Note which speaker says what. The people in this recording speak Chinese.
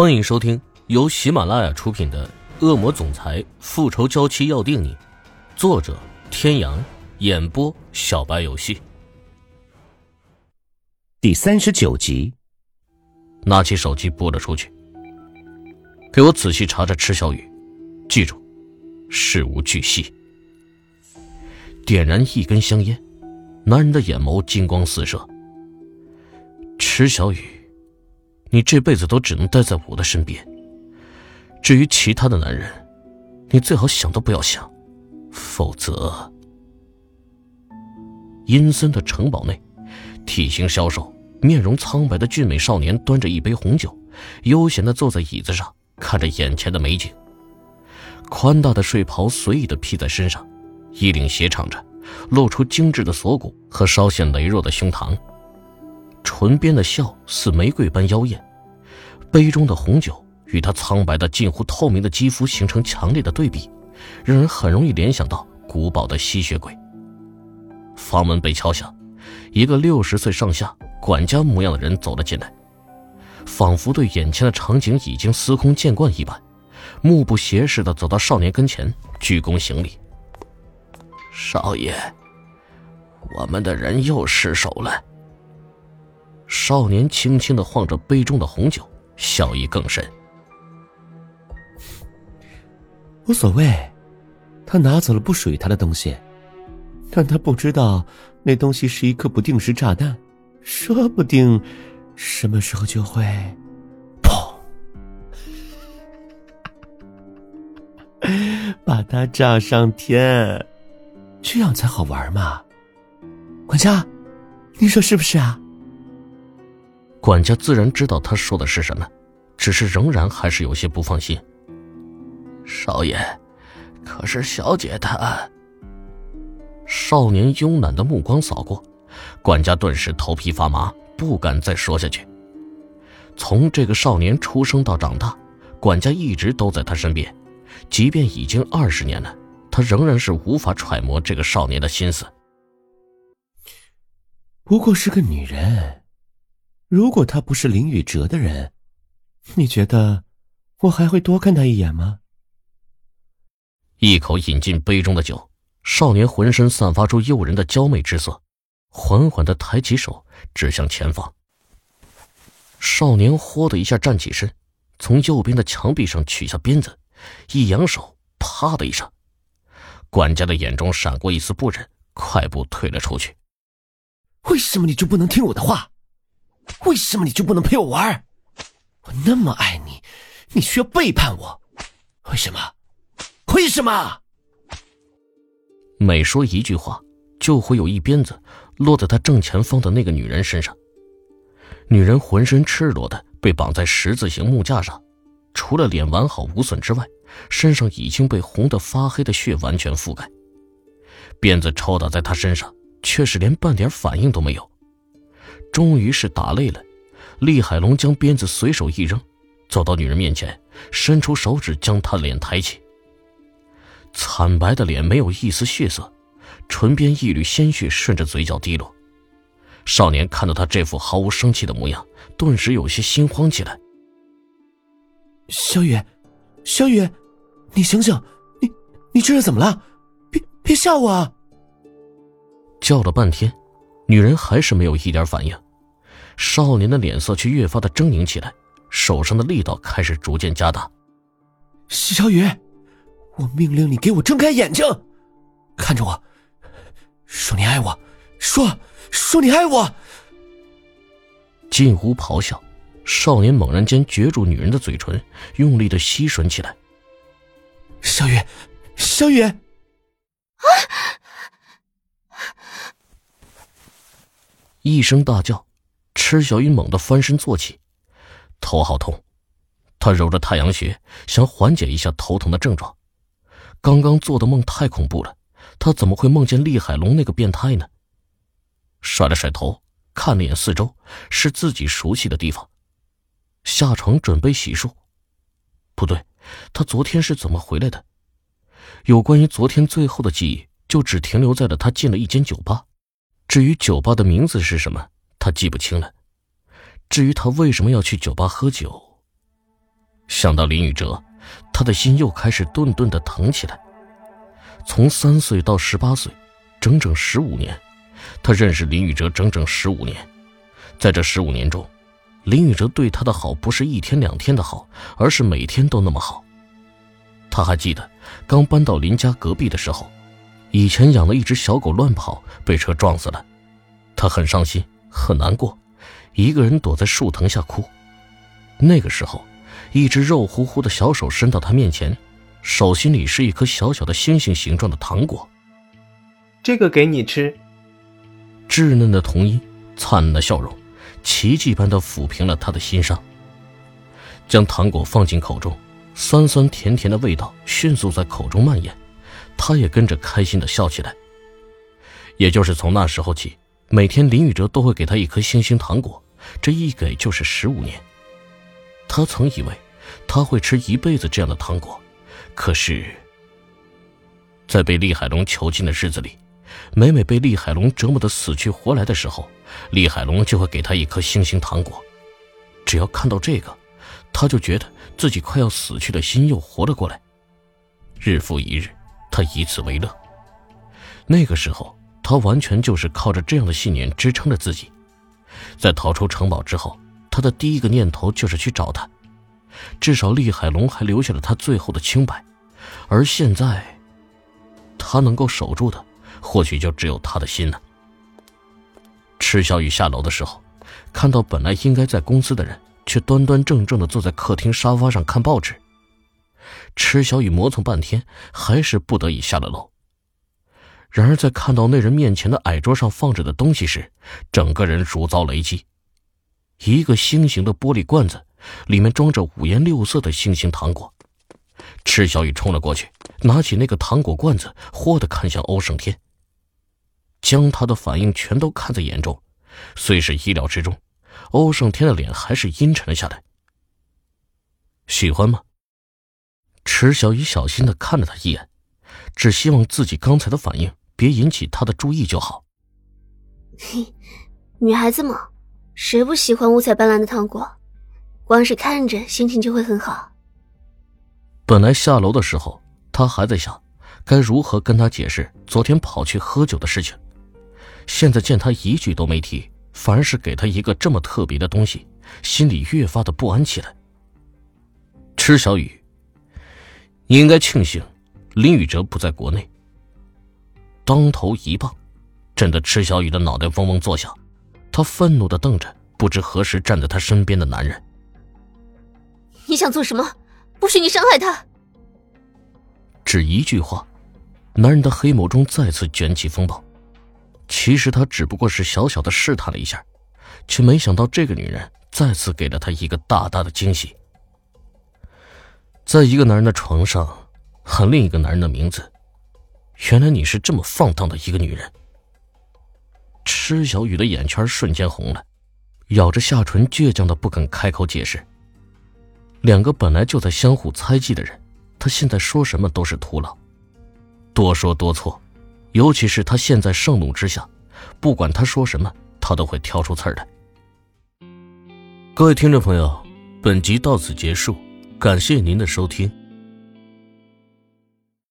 Speaker 1: 欢迎收听由喜马拉雅出品的《恶魔总裁复仇娇妻要定你》，作者：天阳，演播：小白游戏。
Speaker 2: 第三十九集，
Speaker 1: 拿起手机拨了出去。给我仔细查查池小雨，记住，事无巨细。点燃一根香烟，男人的眼眸金光四射。池小雨。你这辈子都只能待在我的身边。至于其他的男人，你最好想都不要想，否则……阴森的城堡内，体型消瘦、面容苍白的俊美少年端着一杯红酒，悠闲的坐在椅子上，看着眼前的美景。宽大的睡袍随意的披在身上，衣领斜敞着，露出精致的锁骨和稍显羸弱的胸膛。唇边的笑似玫瑰般妖艳，杯中的红酒与他苍白的近乎透明的肌肤形成强烈的对比，让人很容易联想到古堡的吸血鬼。房门被敲响，一个六十岁上下、管家模样的人走了进来，仿佛对眼前的场景已经司空见惯一般，目不斜视的走到少年跟前，鞠躬行礼：“
Speaker 3: 少爷，我们的人又失手了。”
Speaker 1: 少年轻轻的晃着杯中的红酒，笑意更深。
Speaker 2: 无所谓，他拿走了不属于他的东西，但他不知道那东西是一颗不定时炸弹，说不定什么时候就会，砰，把他炸上天，这样才好玩嘛。管家，你说是不是啊？
Speaker 1: 管家自然知道他说的是什么，只是仍然还是有些不放心。
Speaker 3: 少爷，可是小姐她……
Speaker 1: 少年慵懒的目光扫过，管家顿时头皮发麻，不敢再说下去。从这个少年出生到长大，管家一直都在他身边，即便已经二十年了，他仍然是无法揣摩这个少年的心思。
Speaker 2: 不过是个女人。如果他不是林宇哲的人，你觉得我还会多看他一眼吗？
Speaker 1: 一口饮尽杯中的酒，少年浑身散发出诱人的娇媚之色，缓缓的抬起手指向前方。少年“豁”的一下站起身，从右边的墙壁上取下鞭子，一扬手，啪的一声，管家的眼中闪过一丝不忍，快步退了出去。
Speaker 2: 为什么你就不能听我的话？为什么你就不能陪我玩？我那么爱你，你需要背叛我？为什么？为什么？
Speaker 1: 每说一句话，就会有一鞭子落在他正前方的那个女人身上。女人浑身赤裸的被绑在十字形木架上，除了脸完好无损之外，身上已经被红的发黑的血完全覆盖。鞭子抽打在她身上，却是连半点反应都没有。终于是打累了，厉海龙将鞭子随手一扔，走到女人面前，伸出手指将她脸抬起。惨白的脸没有一丝血色，唇边一缕鲜血顺着嘴角滴落。少年看到他这副毫无生气的模样，顿时有些心慌起来。
Speaker 2: 小雨，小雨，你醒醒，你你这是怎么了？别别吓我啊！
Speaker 1: 叫了半天。女人还是没有一点反应，少年的脸色却越发的狰狞起来，手上的力道开始逐渐加大。
Speaker 2: 小雨，我命令你给我睁开眼睛，看着我，说你爱我，说说你爱我。
Speaker 1: 近乎咆哮，少年猛然间攫住女人的嘴唇，用力的吸吮起来。
Speaker 2: 小雨，小雨，啊！
Speaker 1: 一声大叫，池小雨猛地翻身坐起，头好痛。他揉着太阳穴，想缓解一下头疼的症状。刚刚做的梦太恐怖了，他怎么会梦见厉海龙那个变态呢？甩了甩头，看了眼四周，是自己熟悉的地方。下床准备洗漱。不对，他昨天是怎么回来的？有关于昨天最后的记忆，就只停留在了他进了一间酒吧。至于酒吧的名字是什么，他记不清了。至于他为什么要去酒吧喝酒，想到林宇哲，他的心又开始顿顿的疼起来。从三岁到十八岁，整整十五年，他认识林宇哲整整十五年。在这十五年中，林宇哲对他的好不是一天两天的好，而是每天都那么好。他还记得刚搬到林家隔壁的时候，以前养了一只小狗乱跑，被车撞死了，他很伤心，很难过，一个人躲在树藤下哭。那个时候，一只肉乎乎的小手伸到他面前。手心里是一颗小小的星星形状的糖果，
Speaker 4: 这个给你吃。
Speaker 1: 稚嫩的童音，灿烂的笑容，奇迹般的抚平了他的心伤。将糖果放进口中，酸酸甜甜的味道迅速在口中蔓延，他也跟着开心的笑起来。也就是从那时候起，每天林宇哲都会给他一颗星星糖果，这一给就是十五年。他曾以为他会吃一辈子这样的糖果。可是，在被厉海龙囚禁的日子里，每每被厉海龙折磨的死去活来的时候，厉海龙就会给他一颗星星糖果。只要看到这个，他就觉得自己快要死去的心又活了过来。日复一日，他以此为乐。那个时候，他完全就是靠着这样的信念支撑着自己。在逃出城堡之后，他的第一个念头就是去找他，至少厉海龙还留下了他最后的清白。而现在，他能够守住的，或许就只有他的心了。池小雨下楼的时候，看到本来应该在公司的人，却端端正正的坐在客厅沙发上看报纸。池小雨磨蹭半天，还是不得已下了楼。然而，在看到那人面前的矮桌上放着的东西时，整个人如遭雷击。一个星形的玻璃罐子，里面装着五颜六色的星形糖果。池小雨冲了过去，拿起那个糖果罐子，豁地看向欧胜天。将他的反应全都看在眼中，虽是意料之中，欧胜天的脸还是阴沉了下来。喜欢吗？池小雨小心的看了他一眼，只希望自己刚才的反应别引起他的注意就好。
Speaker 5: 嘿，女孩子嘛，谁不喜欢五彩斑斓的糖果？光是看着心情就会很好。
Speaker 1: 本来下楼的时候，他还在想，该如何跟他解释昨天跑去喝酒的事情。现在见他一句都没提，反而是给他一个这么特别的东西，心里越发的不安起来。池小雨，你应该庆幸林宇哲不在国内。当头一棒，震得池小雨的脑袋嗡嗡作响。他愤怒的瞪着不知何时站在他身边的男人。
Speaker 5: 你想做什么？不许你伤害他！
Speaker 1: 只一句话，男人的黑眸中再次卷起风暴。其实他只不过是小小的试探了一下，却没想到这个女人再次给了他一个大大的惊喜。在一个男人的床上喊另一个男人的名字，原来你是这么放荡的一个女人。池小雨的眼圈瞬间红了，咬着下唇，倔强的不肯开口解释。两个本来就在相互猜忌的人，他现在说什么都是徒劳，多说多错，尤其是他现在盛怒之下，不管他说什么，他都会挑出刺儿来。各位听众朋友，本集到此结束，感谢您的收听。